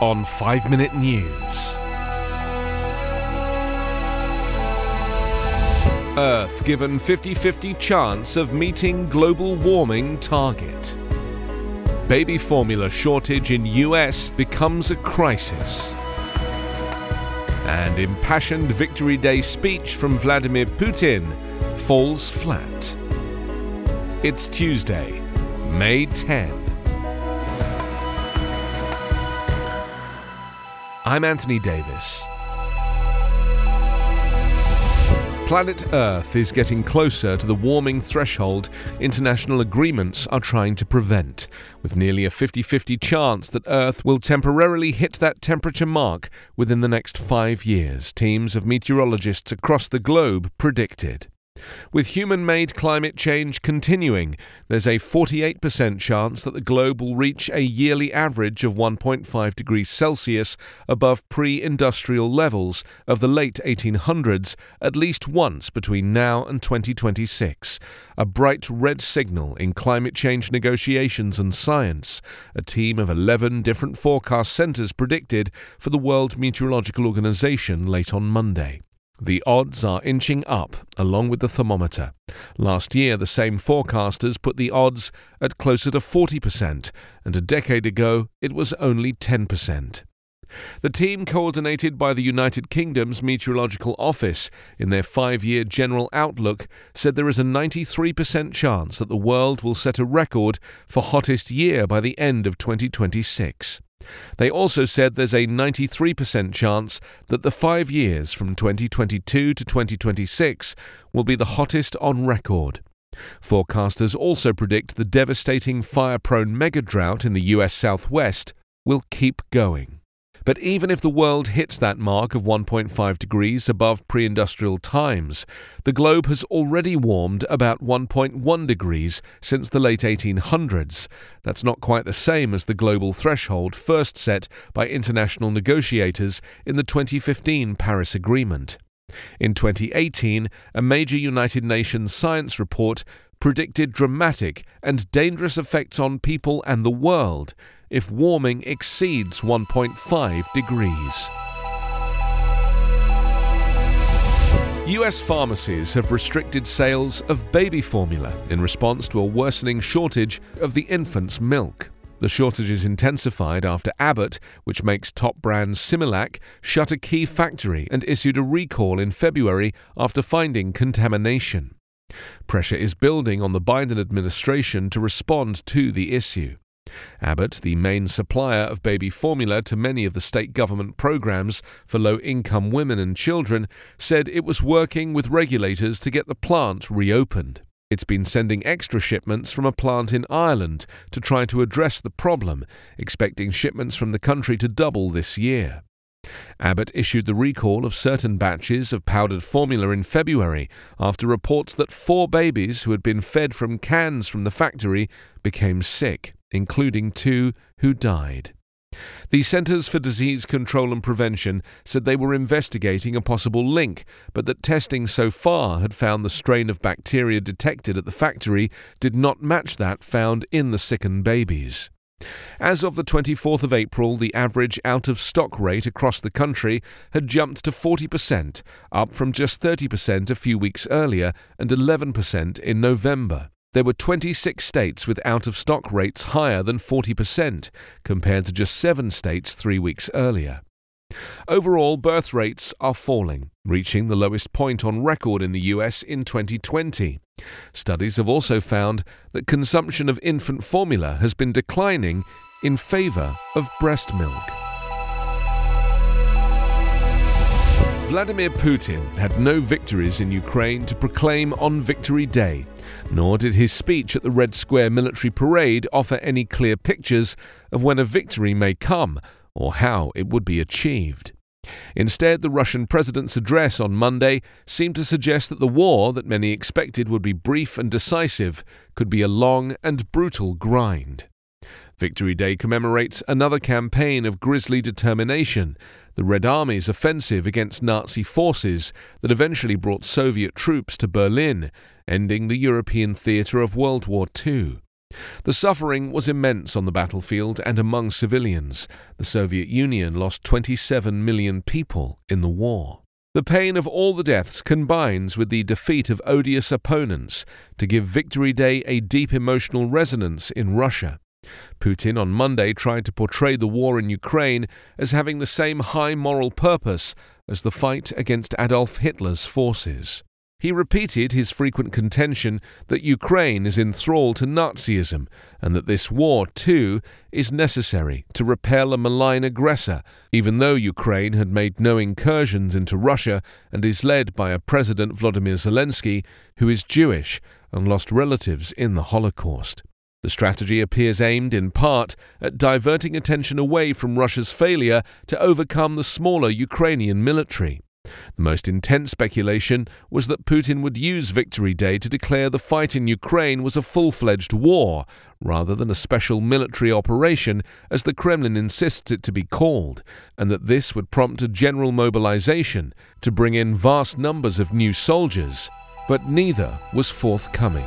on 5 Minute News. Earth given 50 50 chance of meeting global warming target. Baby formula shortage in US becomes a crisis. And impassioned Victory Day speech from Vladimir Putin falls flat. It's Tuesday, May 10. I'm Anthony Davis. Planet Earth is getting closer to the warming threshold international agreements are trying to prevent, with nearly a 50 50 chance that Earth will temporarily hit that temperature mark within the next five years, teams of meteorologists across the globe predicted. With human made climate change continuing, there's a 48% chance that the globe will reach a yearly average of 1.5 degrees Celsius above pre industrial levels of the late 1800s at least once between now and 2026. A bright red signal in climate change negotiations and science, a team of 11 different forecast centres predicted for the World Meteorological Organization late on Monday. The odds are inching up along with the thermometer. Last year, the same forecasters put the odds at closer to 40%, and a decade ago, it was only 10%. The team, coordinated by the United Kingdom's Meteorological Office in their five year general outlook, said there is a 93% chance that the world will set a record for hottest year by the end of 2026. They also said there's a 93% chance that the five years from 2022 to 2026 will be the hottest on record. Forecasters also predict the devastating fire prone mega drought in the US Southwest will keep going. But even if the world hits that mark of 1.5 degrees above pre industrial times, the globe has already warmed about 1.1 degrees since the late 1800s. That's not quite the same as the global threshold first set by international negotiators in the 2015 Paris Agreement. In 2018, a major United Nations science report predicted dramatic and dangerous effects on people and the world if warming exceeds 1.5 degrees. US pharmacies have restricted sales of baby formula in response to a worsening shortage of the infant's milk. The shortage is intensified after Abbott, which makes top brand Similac, shut a key factory and issued a recall in February after finding contamination. Pressure is building on the Biden administration to respond to the issue. Abbott, the main supplier of baby formula to many of the state government programs for low income women and children, said it was working with regulators to get the plant reopened. It's been sending extra shipments from a plant in Ireland to try to address the problem, expecting shipments from the country to double this year. Abbott issued the recall of certain batches of powdered formula in February after reports that four babies who had been fed from cans from the factory became sick, including two who died. The Centers for Disease Control and Prevention said they were investigating a possible link, but that testing so far had found the strain of bacteria detected at the factory did not match that found in the sickened babies. As of the 24th of April, the average out of stock rate across the country had jumped to 40%, up from just 30% a few weeks earlier and 11% in November. There were 26 states with out of stock rates higher than 40%, compared to just seven states three weeks earlier. Overall, birth rates are falling, reaching the lowest point on record in the US in 2020. Studies have also found that consumption of infant formula has been declining in favour of breast milk. Vladimir Putin had no victories in Ukraine to proclaim on Victory Day, nor did his speech at the Red Square military parade offer any clear pictures of when a victory may come or how it would be achieved. Instead, the Russian president's address on Monday seemed to suggest that the war, that many expected would be brief and decisive, could be a long and brutal grind. Victory Day commemorates another campaign of grisly determination, the Red Army's offensive against Nazi forces that eventually brought Soviet troops to Berlin, ending the European theatre of World War II. The suffering was immense on the battlefield and among civilians. The Soviet Union lost 27 million people in the war. The pain of all the deaths combines with the defeat of odious opponents to give Victory Day a deep emotional resonance in Russia. Putin on Monday tried to portray the war in Ukraine as having the same high moral purpose as the fight against Adolf Hitler's forces. He repeated his frequent contention that Ukraine is in thrall to Nazism and that this war, too, is necessary to repel a malign aggressor, even though Ukraine had made no incursions into Russia and is led by a President Vladimir Zelensky who is Jewish and lost relatives in the Holocaust. The strategy appears aimed in part at diverting attention away from Russia's failure to overcome the smaller Ukrainian military. The most intense speculation was that Putin would use Victory Day to declare the fight in Ukraine was a full fledged war, rather than a special military operation, as the Kremlin insists it to be called, and that this would prompt a general mobilization to bring in vast numbers of new soldiers. But neither was forthcoming.